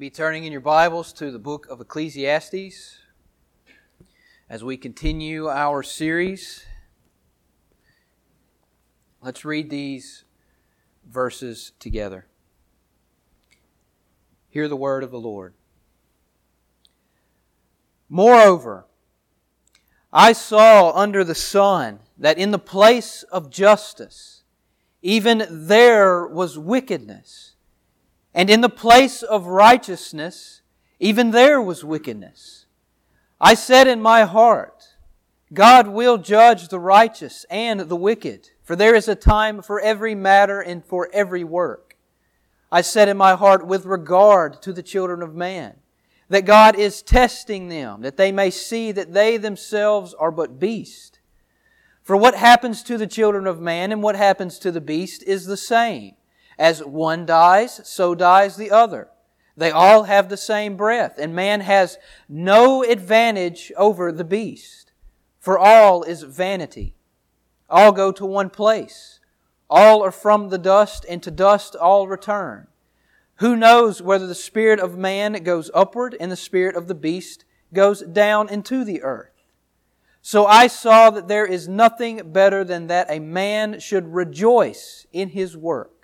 Be turning in your Bibles to the book of Ecclesiastes as we continue our series. Let's read these verses together. Hear the word of the Lord. Moreover, I saw under the sun that in the place of justice, even there was wickedness and in the place of righteousness, even there was wickedness. I said in my heart, God will judge the righteous and the wicked, for there is a time for every matter and for every work. I said in my heart with regard to the children of man, that God is testing them, that they may see that they themselves are but beasts. For what happens to the children of man and what happens to the beast is the same. As one dies, so dies the other. They all have the same breath, and man has no advantage over the beast, for all is vanity. All go to one place. All are from the dust, and to dust all return. Who knows whether the spirit of man goes upward and the spirit of the beast goes down into the earth? So I saw that there is nothing better than that a man should rejoice in his work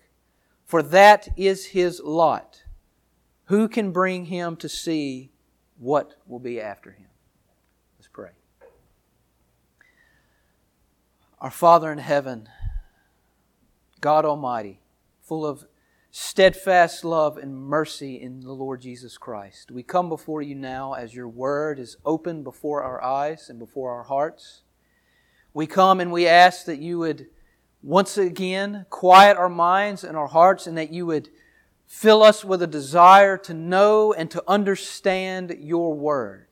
for that is his lot. Who can bring him to see what will be after him? Let's pray. Our Father in heaven, God Almighty, full of steadfast love and mercy in the Lord Jesus Christ, we come before you now as your word is open before our eyes and before our hearts. We come and we ask that you would once again quiet our minds and our hearts and that you would fill us with a desire to know and to understand your word.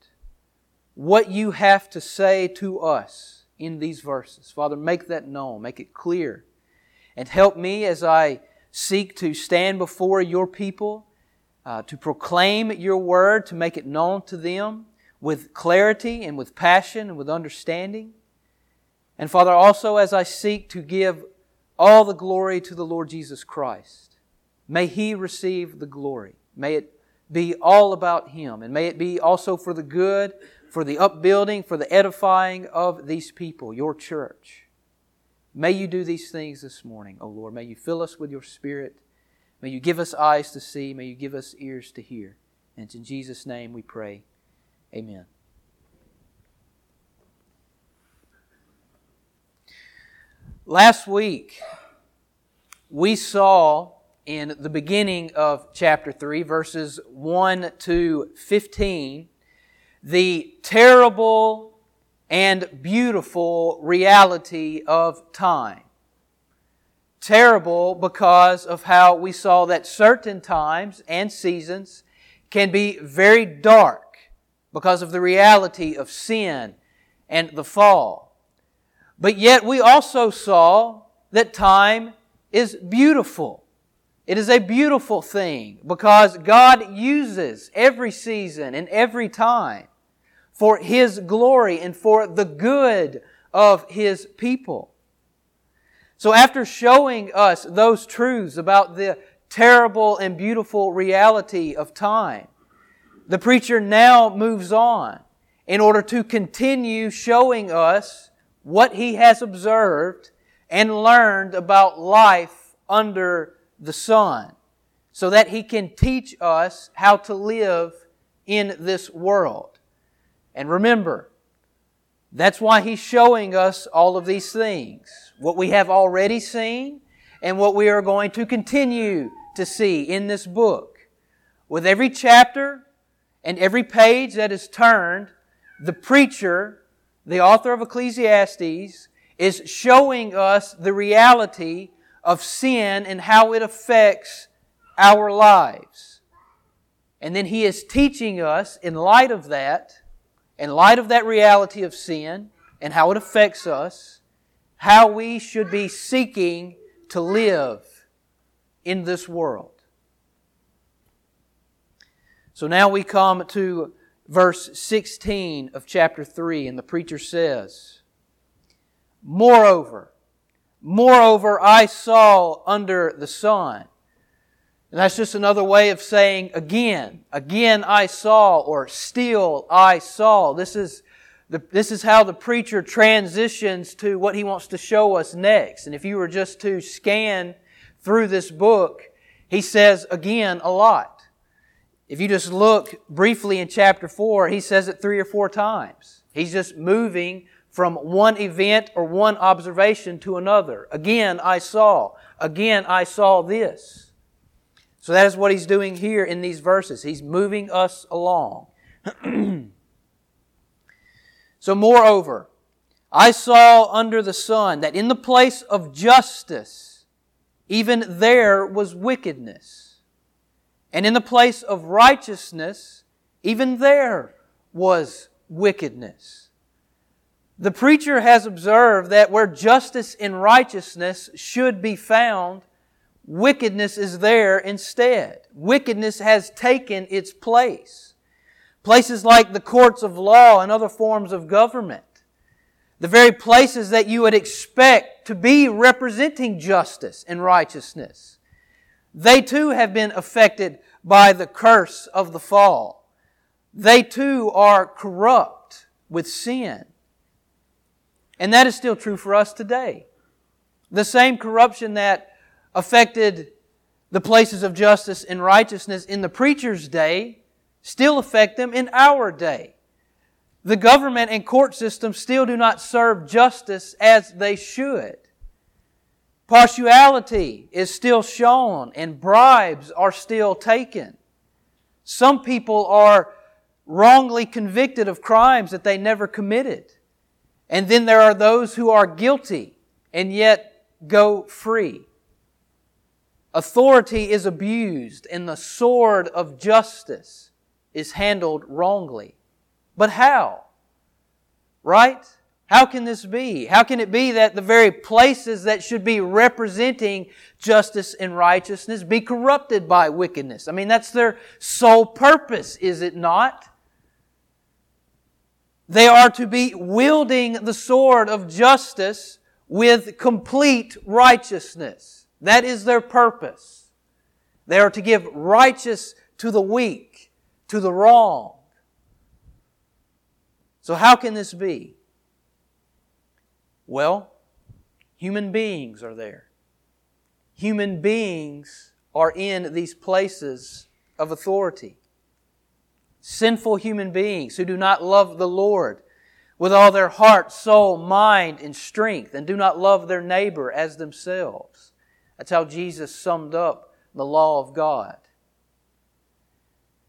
What you have to say to us in these verses. Father, make that known, make it clear, and help me as I seek to stand before your people, uh, to proclaim your word, to make it known to them with clarity and with passion and with understanding. And Father, also as I seek to give all the glory to the Lord Jesus Christ, may He receive the glory. May it be all about Him, and may it be also for the good, for the upbuilding, for the edifying of these people, your church. May you do these things this morning, O Lord. May you fill us with your Spirit. May you give us eyes to see. May you give us ears to hear. And in Jesus' name we pray. Amen. Last week, we saw in the beginning of chapter 3, verses 1 to 15, the terrible and beautiful reality of time. Terrible because of how we saw that certain times and seasons can be very dark because of the reality of sin and the fall. But yet we also saw that time is beautiful. It is a beautiful thing because God uses every season and every time for His glory and for the good of His people. So after showing us those truths about the terrible and beautiful reality of time, the preacher now moves on in order to continue showing us what he has observed and learned about life under the sun so that he can teach us how to live in this world. And remember, that's why he's showing us all of these things. What we have already seen and what we are going to continue to see in this book. With every chapter and every page that is turned, the preacher the author of Ecclesiastes is showing us the reality of sin and how it affects our lives. And then he is teaching us, in light of that, in light of that reality of sin and how it affects us, how we should be seeking to live in this world. So now we come to verse 16 of chapter 3, and the preacher says, Moreover, moreover, I saw under the sun. And that's just another way of saying again, again I saw, or still I saw. This is, the, this is how the preacher transitions to what he wants to show us next. And if you were just to scan through this book, he says again a lot. If you just look briefly in chapter 4, he says it three or four times. He's just moving from one event or one observation to another. Again, I saw. Again, I saw this. So that is what he's doing here in these verses. He's moving us along. so, moreover, I saw under the sun that in the place of justice, even there was wickedness. And in the place of righteousness, even there was wickedness. The preacher has observed that where justice and righteousness should be found, wickedness is there instead. Wickedness has taken its place. Places like the courts of law and other forms of government. The very places that you would expect to be representing justice and righteousness. They too have been affected by the curse of the fall. They too are corrupt with sin. And that is still true for us today. The same corruption that affected the places of justice and righteousness in the preacher's day still affect them in our day. The government and court system still do not serve justice as they should. Partiality is still shown and bribes are still taken. Some people are wrongly convicted of crimes that they never committed. And then there are those who are guilty and yet go free. Authority is abused and the sword of justice is handled wrongly. But how? Right? How can this be? How can it be that the very places that should be representing justice and righteousness be corrupted by wickedness? I mean, that's their sole purpose, is it not? They are to be wielding the sword of justice with complete righteousness. That is their purpose. They are to give righteous to the weak, to the wrong. So, how can this be? Well, human beings are there. Human beings are in these places of authority. Sinful human beings who do not love the Lord with all their heart, soul, mind, and strength, and do not love their neighbor as themselves. That's how Jesus summed up the law of God.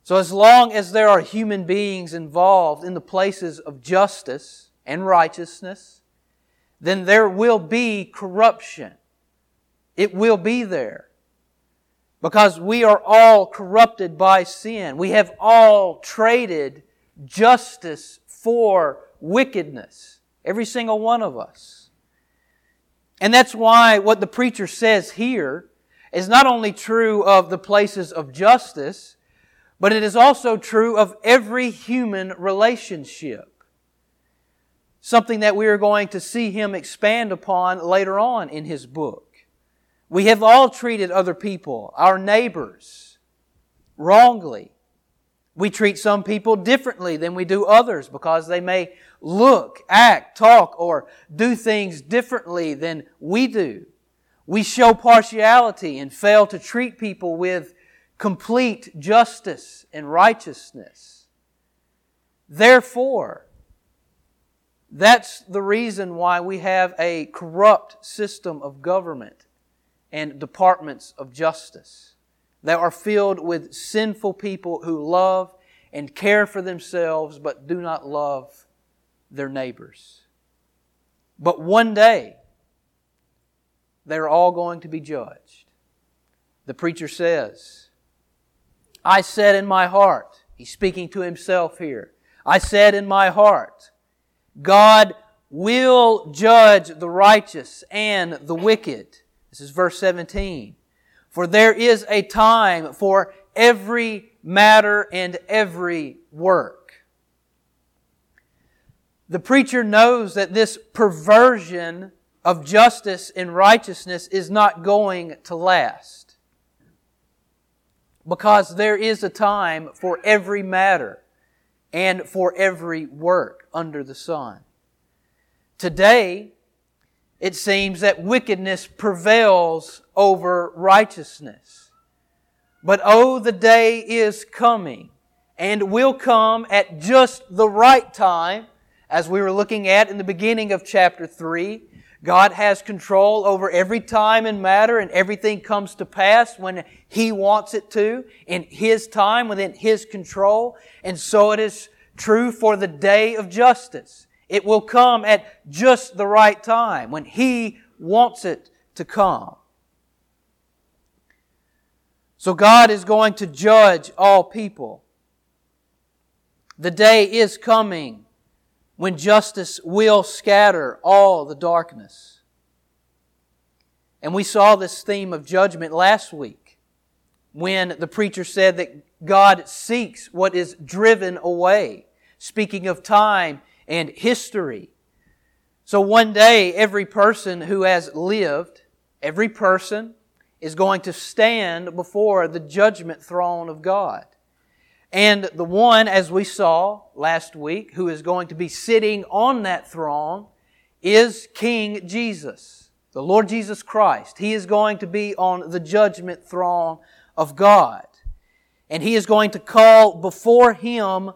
So, as long as there are human beings involved in the places of justice and righteousness, then there will be corruption. It will be there. Because we are all corrupted by sin. We have all traded justice for wickedness. Every single one of us. And that's why what the preacher says here is not only true of the places of justice, but it is also true of every human relationship. Something that we are going to see him expand upon later on in his book. We have all treated other people, our neighbors, wrongly. We treat some people differently than we do others because they may look, act, talk, or do things differently than we do. We show partiality and fail to treat people with complete justice and righteousness. Therefore, that's the reason why we have a corrupt system of government and departments of justice that are filled with sinful people who love and care for themselves but do not love their neighbors. But one day, they're all going to be judged. The preacher says, I said in my heart, he's speaking to himself here, I said in my heart, God will judge the righteous and the wicked. This is verse 17. For there is a time for every matter and every work. The preacher knows that this perversion of justice and righteousness is not going to last. because there is a time for every matter and for every work under the sun. Today, it seems that wickedness prevails over righteousness. But oh, the day is coming and will come at just the right time, as we were looking at in the beginning of chapter 3. God has control over every time and matter and everything comes to pass when He wants it to, in His time, within His control. And so it is true for the day of justice. It will come at just the right time when He wants it to come. So God is going to judge all people. The day is coming when justice will scatter all the darkness. And we saw this theme of judgment last week when the preacher said that God seeks what is driven away, speaking of time and history. So one day, every person who has lived, every person is going to stand before the judgment throne of God. And the one, as we saw last week, who is going to be sitting on that throne is King Jesus, the Lord Jesus Christ. He is going to be on the judgment throne of God. And He is going to call before Him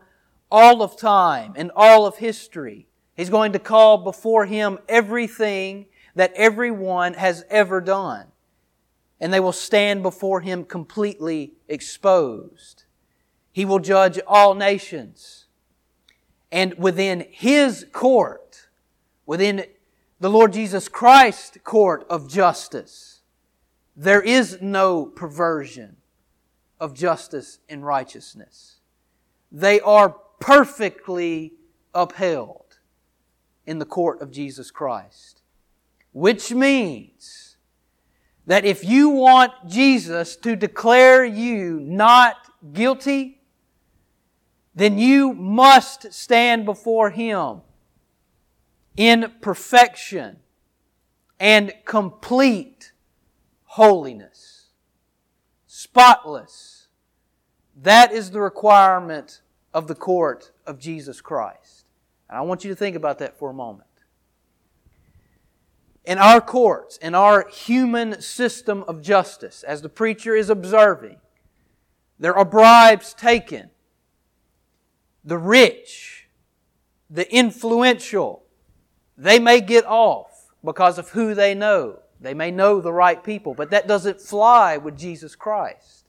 all of time and all of history. He's going to call before Him everything that everyone has ever done. And they will stand before Him completely exposed. He will judge all nations. And within His court, within the Lord Jesus Christ court of justice, there is no perversion of justice and righteousness. They are perfectly upheld in the court of Jesus Christ. Which means that if you want Jesus to declare you not guilty, then you must stand before Him in perfection and complete holiness, spotless. That is the requirement of the court of Jesus Christ. And I want you to think about that for a moment. In our courts, in our human system of justice, as the preacher is observing, there are bribes taken the rich, the influential, they may get off because of who they know. They may know the right people, but that doesn't fly with Jesus Christ.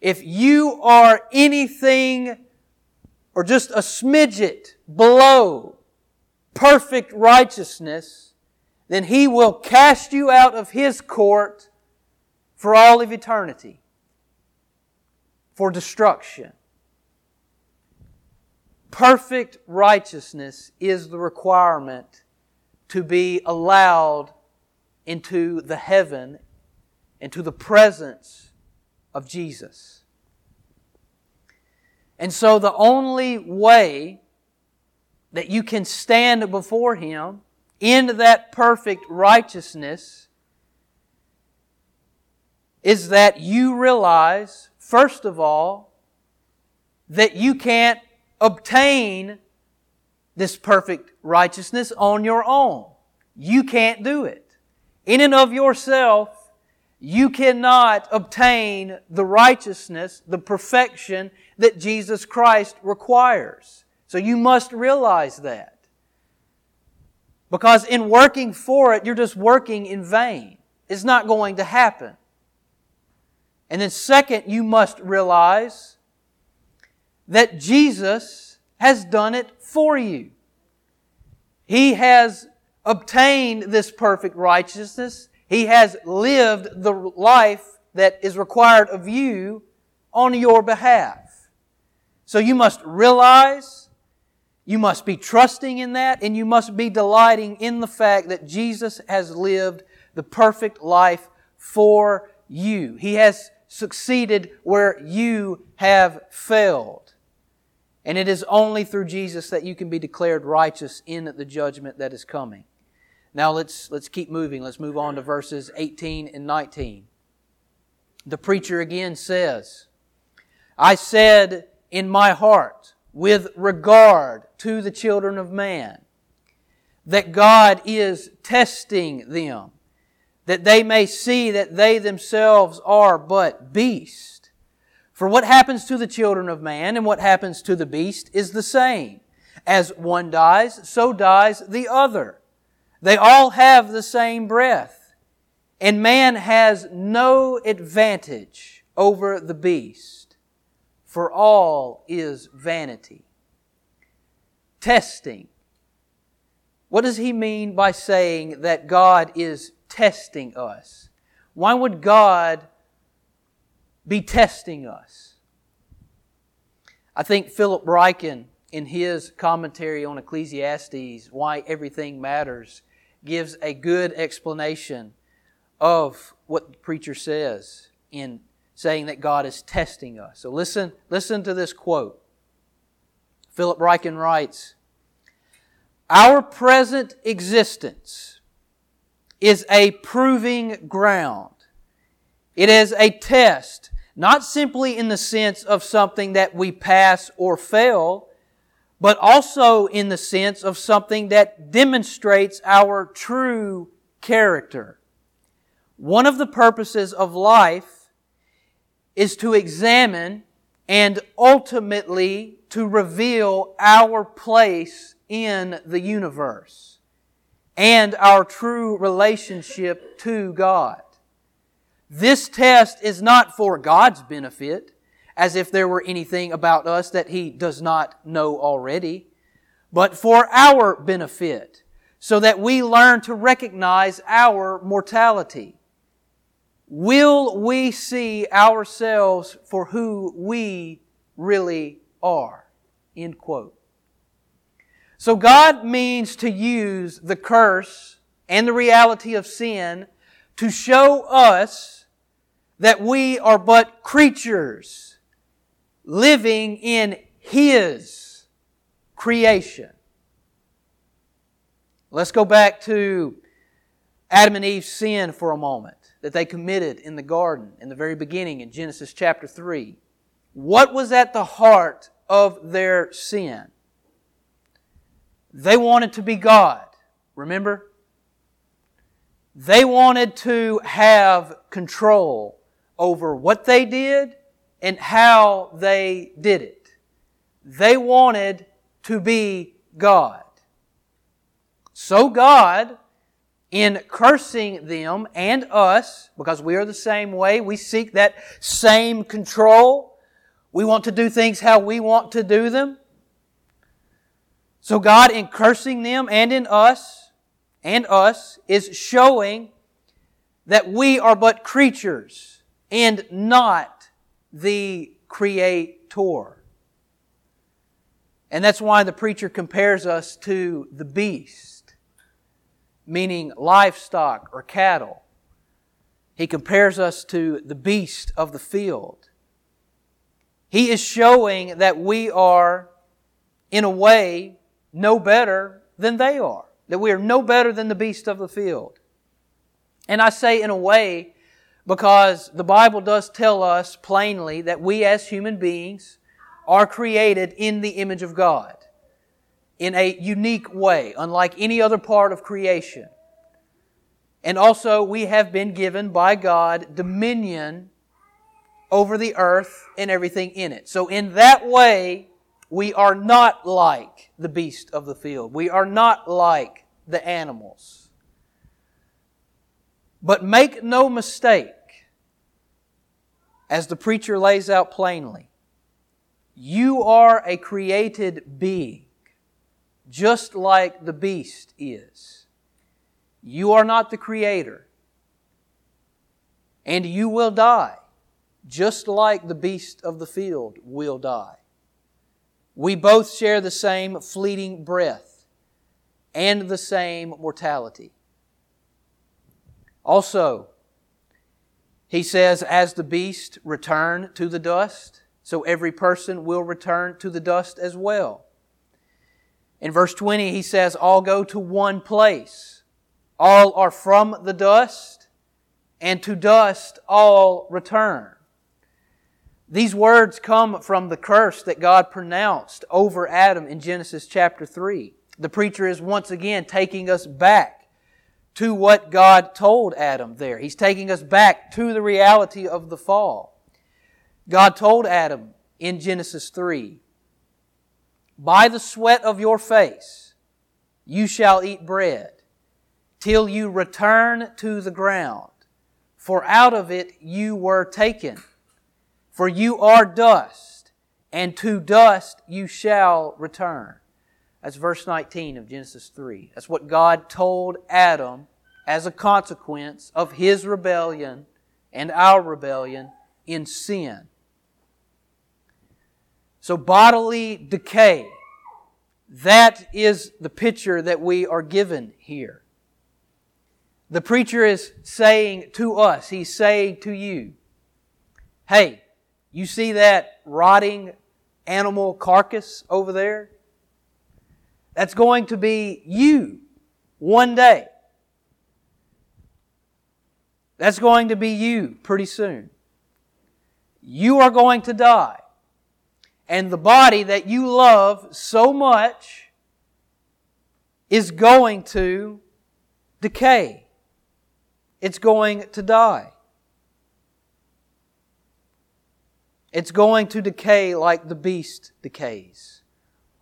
If you are anything or just a smidget below perfect righteousness, then He will cast you out of His court for all of eternity, for destruction. Perfect righteousness is the requirement to be allowed into the heaven, into the presence of Jesus. And so the only way that you can stand before Him in that perfect righteousness is that you realize, first of all, that you can't obtain this perfect righteousness on your own. You can't do it. In and of yourself, you cannot obtain the righteousness, the perfection that Jesus Christ requires. So you must realize that. Because in working for it, you're just working in vain. It's not going to happen. And then second, you must realize that Jesus has done it for you. He has obtained this perfect righteousness. He has lived the life that is required of you on your behalf. So you must realize, you must be trusting in that, and you must be delighting in the fact that Jesus has lived the perfect life for you. He has succeeded where you have failed. And it is only through Jesus that you can be declared righteous in the judgment that is coming. Now let's, let's keep moving. Let's move on to verses 18 and 19. the preacher again says, I said in my heart, with regard to the children of man, that God is testing them, that they may see that they themselves are but beasts. For what happens to the children of man and what happens to the beast is the same. As one dies, so dies the other. They all have the same breath. And man has no advantage over the beast, for all is vanity. Testing. What does he mean by saying that God is testing us? Why would God be testing us? I think Philip Ryken, in his commentary on Ecclesiastes, Why Everything Matters, gives a good explanation of what the preacher says in saying that God is testing us. So listen, listen to this quote. Philip Ryken writes, Our present existence is a proving ground. It is a test, not simply in the sense of something that we pass or fail, but also in the sense of something that demonstrates our true character. One of the purposes of life is to examine and ultimately to reveal our place in the universe and our true relationship to God. This test is not for God's benefit as if there were anything about us that He does not know already, but for our benefit, so that we learn to recognize our mortality. Will we see ourselves for who we really are? End quote. So God means to use the curse and the reality of sin to show us that we are but creatures living in His creation. Let's go back to Adam and Eve's sin for a moment that they committed in the garden in the very beginning in Genesis chapter 3. What was at the heart of their sin? They wanted to be God. Remember? They wanted to have control over what they did and how they did it. They wanted to be God. So God, in cursing them and us, because we are the same way, we seek that same control. We want to do things how we want to do them. So God, in cursing them and in us, and us, is showing that we are but creatures and not the Creator. And that's why the preacher compares us to the beast, meaning livestock or cattle. He compares us to the beast of the field. He is showing that we are, in a way, no better than they are. That we are no better than the beast of the field. And I say in a way because the Bible does tell us plainly that we as human beings are created in the image of God in a unique way, unlike any other part of creation. And also, we have been given by God dominion over the earth and everything in it. So, in that way, we are not like the beast of the field. We are not like the animals. But make no mistake, as the preacher lays out plainly, you are a created being, just like the beast is. You are not the creator. And you will die, just like the beast of the field will die. We both share the same fleeting breath and the same mortality. Also, he says, as the beast return to the dust, so every person will return to the dust as well. In verse 20, he says, all go to one place. All are from the dust, and to dust all return. These words come from the curse that God pronounced over Adam in Genesis chapter 3. The preacher is once again taking us back to what God told Adam there. He's taking us back to the reality of the fall. God told Adam in Genesis 3, By the sweat of your face you shall eat bread, till you return to the ground, for out of it you were taken. For you are dust, and to dust you shall return. That's verse 19 of Genesis 3. That's what God told Adam as a consequence of his rebellion and our rebellion in sin. So, bodily decay, that is the picture that we are given here. The preacher is saying to us, he's saying to you, hey, you see that rotting animal carcass over there? That's going to be you one day. That's going to be you pretty soon. You are going to die. And the body that you love so much is going to decay. It's going to die. It's going to decay like the beast decays.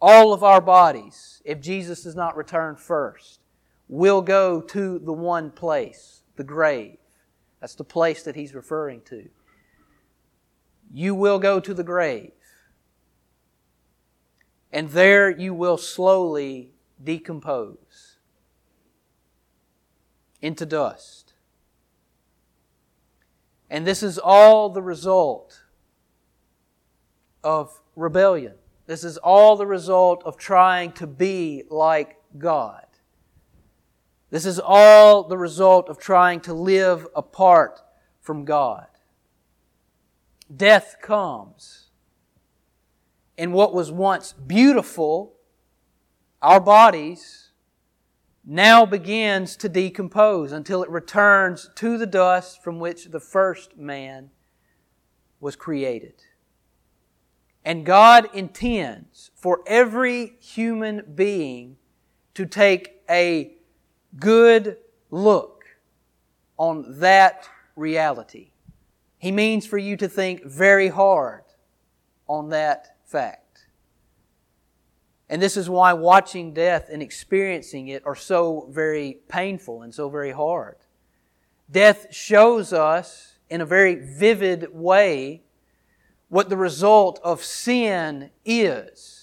All of our bodies, if Jesus does not return first, will go to the one place, the grave. That's the place that he's referring to. You will go to the grave. And there you will slowly decompose into dust. And this is all the result of rebellion. This is all the result of trying to be like God. This is all the result of trying to live apart from God. Death comes. And what was once beautiful, our bodies, now begins to decompose until it returns to the dust from which the first man was created. And God intends for every human being to take a good look on that reality. He means for you to think very hard on that fact. And this is why watching death and experiencing it are so very painful and so very hard. Death shows us in a very vivid way what the result of sin is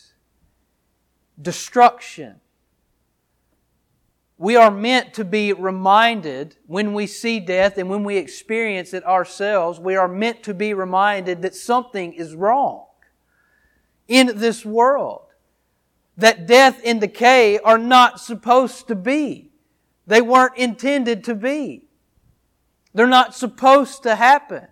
destruction. We are meant to be reminded when we see death and when we experience it ourselves, we are meant to be reminded that something is wrong in this world. That death and decay are not supposed to be. They weren't intended to be. They're not supposed to happen.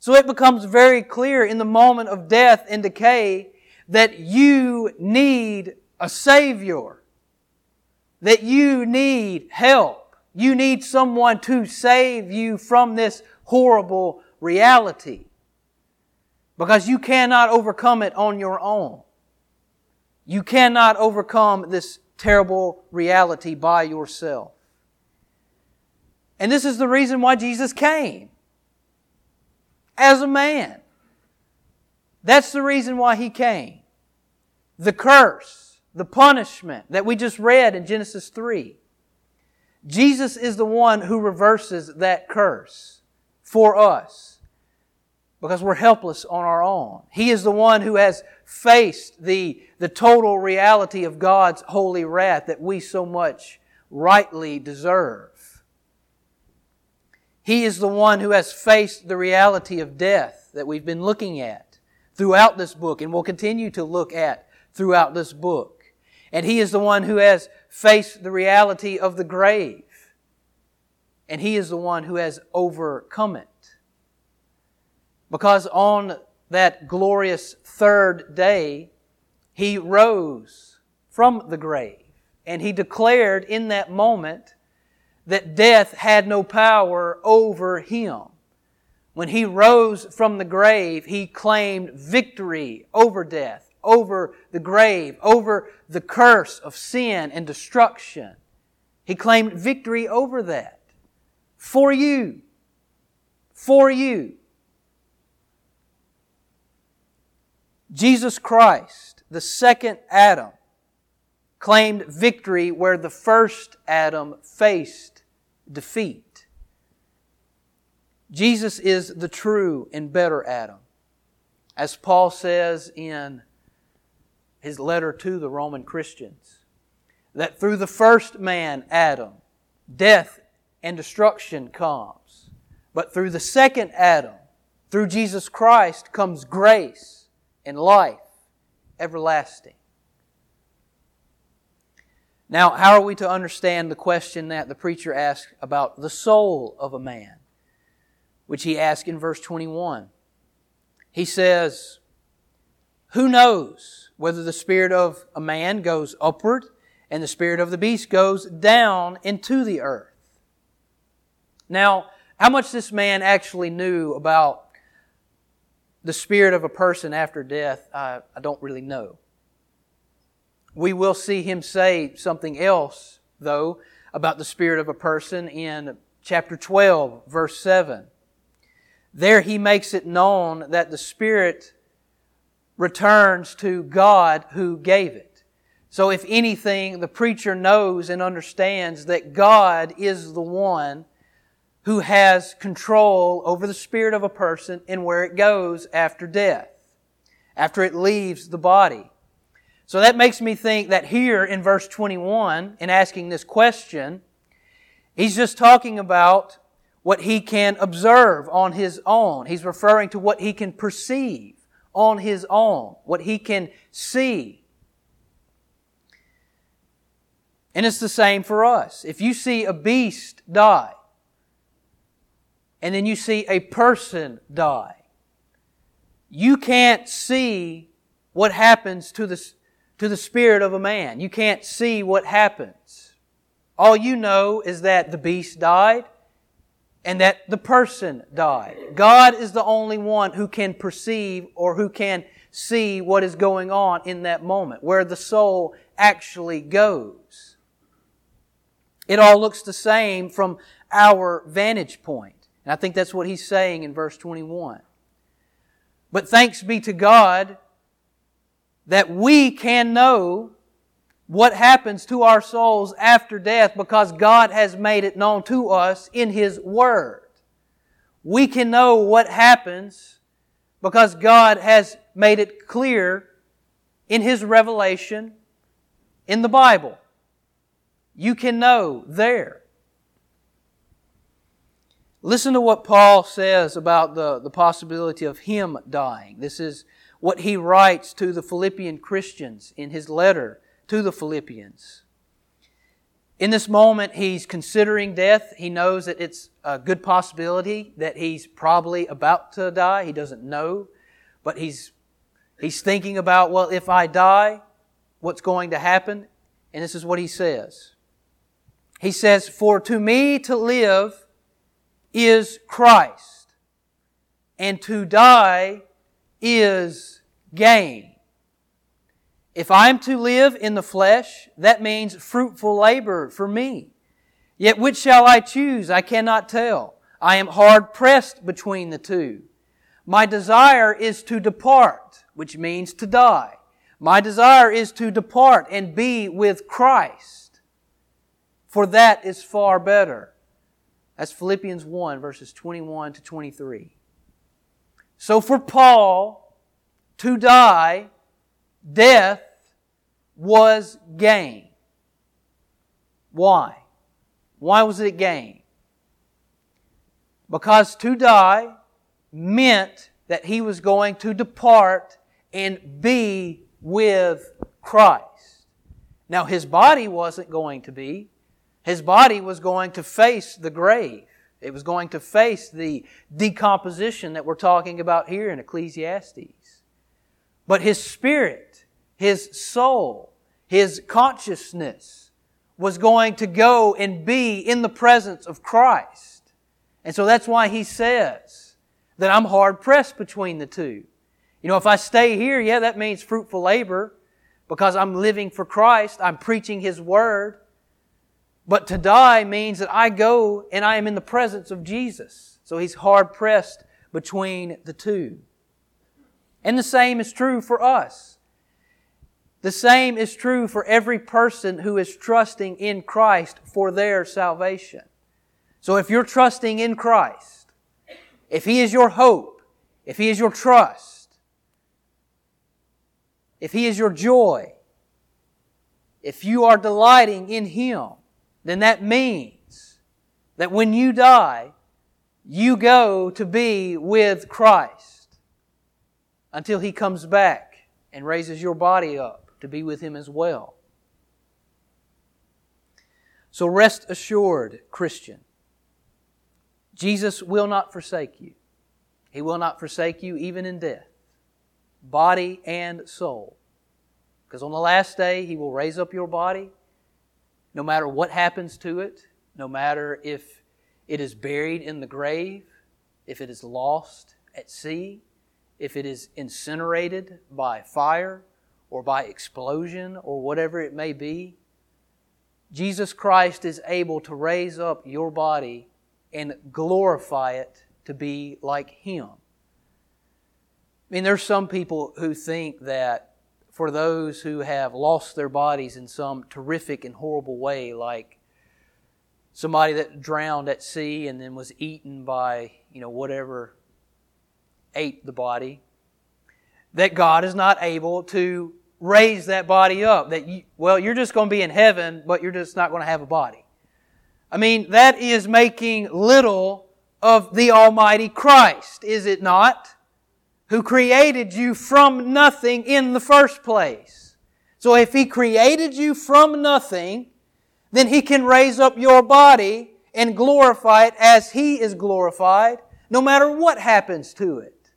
So it becomes very clear in the moment of death and decay that you need a Savior. That you need help. You need someone to save you from this horrible reality. Because you cannot overcome it on your own. You cannot overcome this terrible reality by yourself. And this is the reason why Jesus came as a man. That's the reason why he came. The curse, the punishment that we just read in Genesis 3. Jesus is the one who reverses that curse for us because we're helpless on our own. He is the one who has faced the, the total reality of God's holy wrath that we so much rightly deserve. He is the one who has faced the reality of death that we've been looking at throughout this book and will continue to look at throughout this book. And He is the one who has faced the reality of the grave. And He is the one who has overcome it. Because on that glorious third day, He rose from the grave. And He declared in that moment that death had no power over him. When he rose from the grave, he claimed victory over death, over the grave, over the curse of sin and destruction. He claimed victory over that. For you. For you. Jesus Christ, the second Adam, claimed victory where the first Adam faced defeat. Jesus is the true and better Adam. As Paul says in his letter to the Roman Christians, that through the first man, Adam, death and destruction comes. But through the second Adam, through Jesus Christ, comes grace and life everlasting. Now, how are we to understand the question that the preacher asked about the soul of a man, which he asked in verse 21? He says, Who knows whether the spirit of a man goes upward and the spirit of the beast goes down into the earth? Now, how much this man actually knew about the spirit of a person after death, I, I don't really know. We will see him say something else, though, about the spirit of a person in chapter 12, verse 7. There he makes it known that the spirit returns to God who gave it. So if anything, the preacher knows and understands that God is the one who has control over the spirit of a person and where it goes after death, after it leaves the body. So that makes me think that here in verse 21, in asking this question, he's just talking about what he can observe on his own. He's referring to what he can perceive on his own, what he can see. And it's the same for us. If you see a beast die, and then you see a person die. You can't see what happens to the, to the spirit of a man. You can't see what happens. All you know is that the beast died and that the person died. God is the only one who can perceive or who can see what is going on in that moment, where the soul actually goes. It all looks the same from our vantage point. And I think that's what he's saying in verse 21. But thanks be to God that we can know what happens to our souls after death because God has made it known to us in His Word. We can know what happens because God has made it clear in His revelation in the Bible. You can know there. Listen to what Paul says about the, the possibility of him dying. This is what he writes to the Philippian Christians in his letter to the Philippians. In this moment, he's considering death. He knows that it's a good possibility that he's probably about to die. He doesn't know, but he's, he's thinking about, well, if I die, what's going to happen? And this is what he says. He says, For to me to live is Christ, and to die is gain. If I am to live in the flesh, that means fruitful labor for me. Yet which shall I choose? I cannot tell. I am hard pressed between the two. My desire is to depart, which means to die. My desire is to depart and be with Christ, for that is far better. That's Philippians 1, verses 21 to 23. So for Paul to die, death was gain. Why? Why was it gain? Because to die meant that he was going to depart and be with Christ. Now, his body wasn't going to be, his body was going to face the grave. It was going to face the decomposition that we're talking about here in Ecclesiastes. But his spirit, his soul, his consciousness was going to go and be in the presence of Christ. And so that's why he says that I'm hard pressed between the two. You know, if I stay here, yeah, that means fruitful labor because I'm living for Christ. I'm preaching His Word. But to die means that I go and I am in the presence of Jesus. So He's hard pressed between the two. And the same is true for us. The same is true for every person who is trusting in Christ for their salvation. So if you're trusting in Christ, if He is your hope, if He is your trust, if He is your joy, if you are delighting in Him, then that means that when you die, you go to be with Christ until He comes back and raises your body up to be with Him as well. So rest assured, Christian, Jesus will not forsake you. He will not forsake you even in death, body and soul. Because on the last day, He will raise up your body, no matter what happens to it, no matter if it is buried in the grave, if it is lost at sea, if it is incinerated by fire, or by explosion or whatever it may be, Jesus Christ is able to raise up your body and glorify it to be like Him. I mean, there's some people who think that for those who have lost their bodies in some terrific and horrible way, like somebody that drowned at sea and then was eaten by, you know, whatever ate the body, that God is not able to raise that body up. That you, well, you're just going to be in heaven, but you're just not going to have a body. I mean, that is making little of the Almighty Christ, is it not? Who created you from nothing in the first place. So if He created you from nothing, then He can raise up your body and glorify it as He is glorified, no matter what happens to it.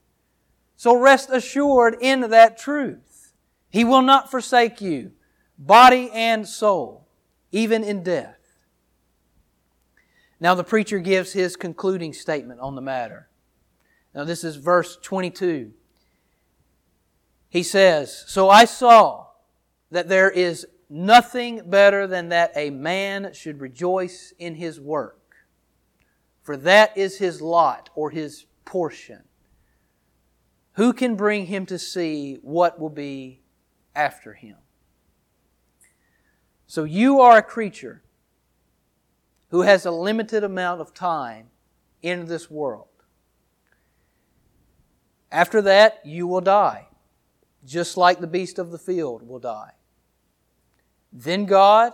So rest assured in that truth. He will not forsake you, body and soul, even in death. Now, the preacher gives his concluding statement on the matter. Now, this is verse 22. He says, So I saw that there is nothing better than that a man should rejoice in his work, for that is his lot or his portion. Who can bring him to see what will be after him. So you are a creature who has a limited amount of time in this world. After that, you will die, just like the beast of the field will die. Then God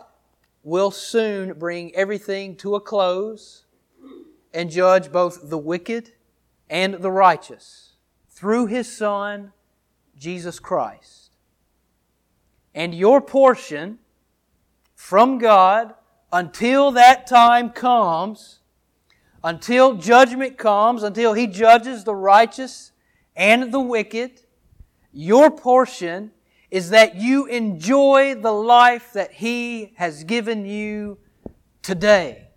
will soon bring everything to a close and judge both the wicked and the righteous through His Son, Jesus Christ. And your portion from God until that time comes, until judgment comes, until He judges the righteous and the wicked, your portion is that you enjoy the life that He has given you today.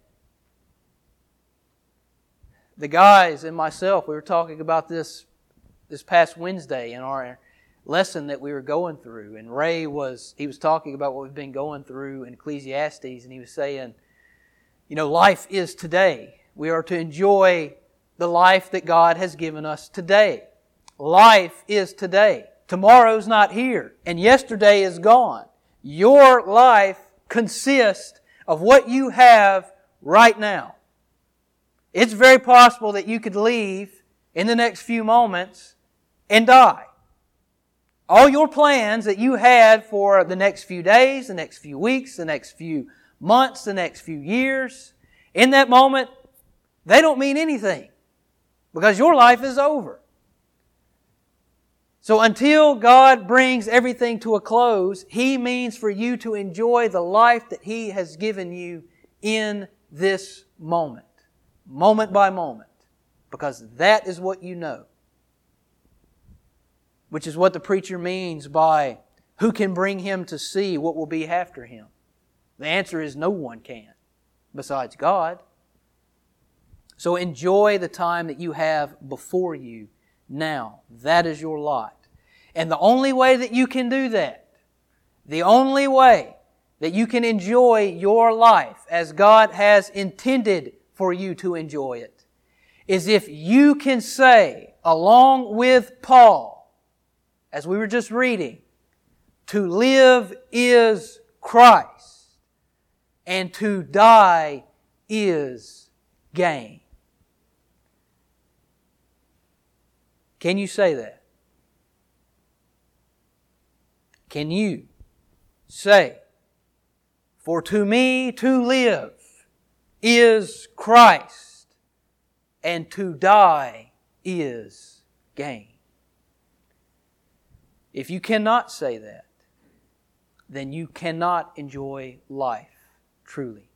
The guys and myself, we were talking about this this past Wednesday in our lesson that we were going through. And Ray was, he was talking about what we've been going through in Ecclesiastes, and he was saying, you know, life is today. We are to enjoy the life that God has given us today. Life is today. Tomorrow's not here, and yesterday is gone. Your life consists of what you have right now. It's very possible that you could leave in the next few moments and die. All your plans that you had for the next few days, the next few weeks, the next few months, the next few years, in that moment, they don't mean anything because your life is over. So until God brings everything to a close, He means for you to enjoy the life that He has given you in this moment, moment by moment, because that is what you know which is what the preacher means by who can bring him to see what will be after him. The answer is no one can besides God. So enjoy the time that you have before you now. That is your lot. And the only way that you can do that, the only way that you can enjoy your life as God has intended for you to enjoy it, is if you can say, along with Paul, as we were just reading, to live is Christ, and to die is gain. Can you say that? Can you say, For to me to live is Christ, and to die is gain? If you cannot say that, then you cannot enjoy life truly.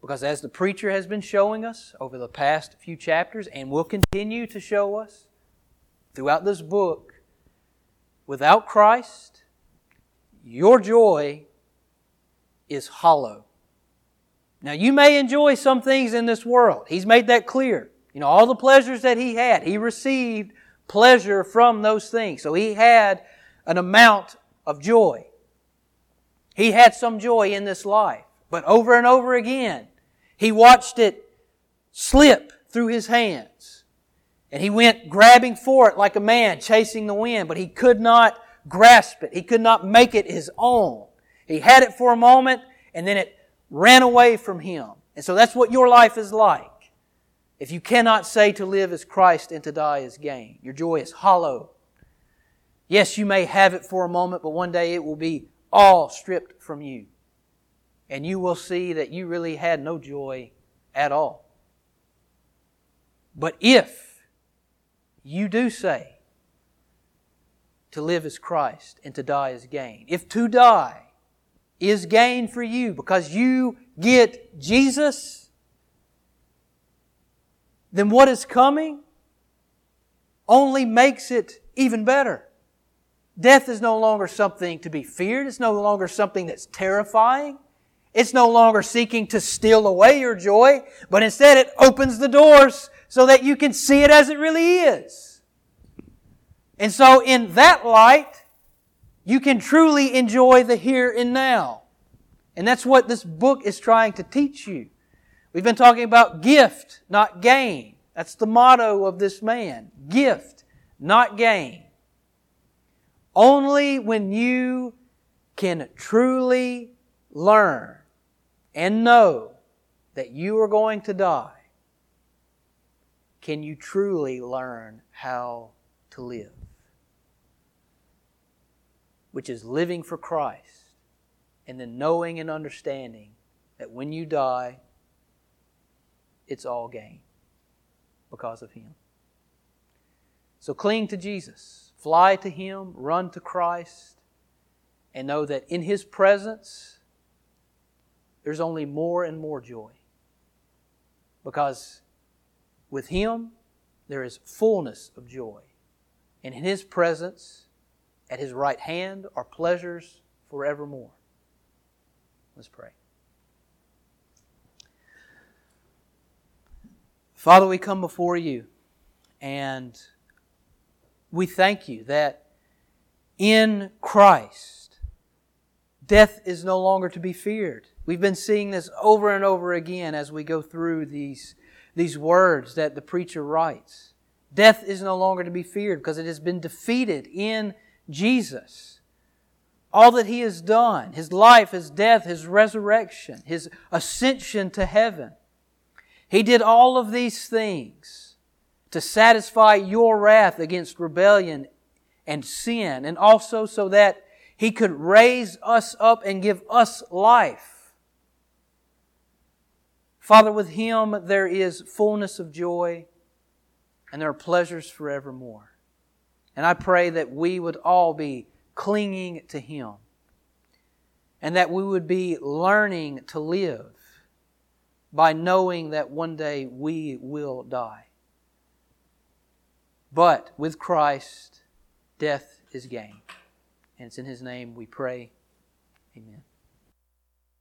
Because as the preacher has been showing us over the past few chapters and will continue to show us throughout this book, Without Christ, your joy is hollow. Now, you may enjoy some things in this world. He's made that clear. You know, all the pleasures that he had, he received pleasure from those things. So he had an amount of joy. He had some joy in this life. But over and over again, he watched it slip through his hands. And he went grabbing for it like a man chasing the wind, but he could not grasp it. He could not make it his own. He had it for a moment and then it ran away from him. And so that's what your life is like. If you cannot say to live as Christ and to die as gain, your joy is hollow. Yes, you may have it for a moment, but one day it will be all stripped from you. And you will see that you really had no joy at all. But if you do say to live as Christ and to die as gain. If to die is gain for you because you get Jesus, then what is coming only makes it even better. Death is no longer something to be feared. It's no longer something that's terrifying. It's no longer seeking to steal away your joy, but instead it opens the doors so that you can see it as it really is. And so, in that light, you can truly enjoy the here and now. And that's what this book is trying to teach you. We've been talking about gift, not gain. That's the motto of this man. Gift, not gain. Only when you can truly learn and know that you are going to die can you truly learn how to live? Which is living for Christ and then knowing and understanding that when you die, it's all gain because of Him. So cling to Jesus, fly to Him, run to Christ, and know that in His presence, there's only more and more joy. Because with Him, there is fullness of joy. And in His presence, at His right hand, are pleasures forevermore. Let's pray. Father, we come before you and we thank you that in Christ, death is no longer to be feared. We've been seeing this over and over again as we go through these these words that the preacher writes. Death is no longer to be feared because it has been defeated in Jesus. All that He has done, His life, His death, His resurrection, His ascension to heaven. He did all of these things to satisfy your wrath against rebellion and sin, and also so that He could raise us up and give us life Father, with Him there is fullness of joy and there are pleasures forevermore. And I pray that we would all be clinging to Him and that we would be learning to live by knowing that one day we will die. But with Christ, death is gain. And it's in His name we pray. Amen.